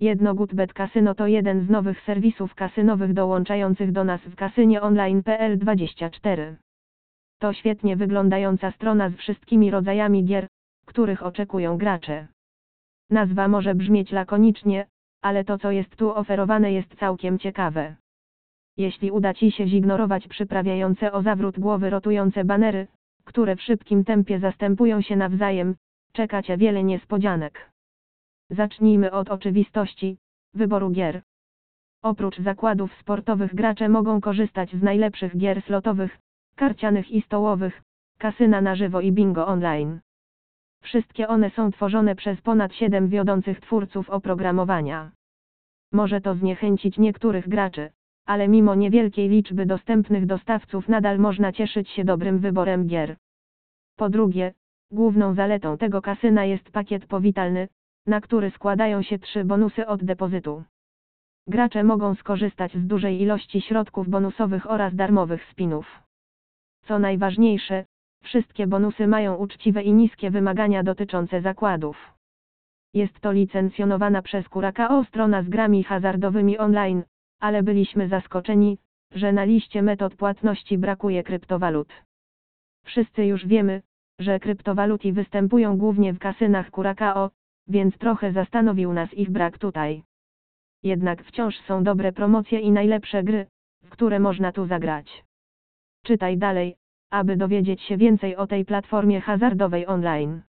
Jednogutbet Casino to jeden z nowych serwisów kasynowych dołączających do nas w kasynie online.pl24. To świetnie wyglądająca strona z wszystkimi rodzajami gier, których oczekują gracze. Nazwa może brzmieć lakonicznie, ale to co jest tu oferowane jest całkiem ciekawe. Jeśli uda Ci się zignorować przyprawiające o zawrót głowy rotujące banery, które w szybkim tempie zastępują się nawzajem, czeka Cię wiele niespodzianek. Zacznijmy od oczywistości, wyboru gier. Oprócz zakładów sportowych gracze mogą korzystać z najlepszych gier slotowych, karcianych i stołowych, kasyna na żywo i bingo online. Wszystkie one są tworzone przez ponad 7 wiodących twórców oprogramowania. Może to zniechęcić niektórych graczy, ale mimo niewielkiej liczby dostępnych dostawców nadal można cieszyć się dobrym wyborem gier. Po drugie, główną zaletą tego kasyna jest pakiet powitalny, na który składają się trzy bonusy od depozytu. Gracze mogą skorzystać z dużej ilości środków bonusowych oraz darmowych spinów. Co najważniejsze, wszystkie bonusy mają uczciwe i niskie wymagania dotyczące zakładów. Jest to licencjonowana przez Curacao strona z grami hazardowymi online, ale byliśmy zaskoczeni, że na liście metod płatności brakuje kryptowalut. Wszyscy już wiemy, że kryptowaluty występują głównie w kasynach Curacao, więc trochę zastanowił nas ich brak tutaj. Jednak wciąż są dobre promocje i najlepsze gry, w które można tu zagrać. Czytaj dalej, aby dowiedzieć się więcej o tej platformie hazardowej online.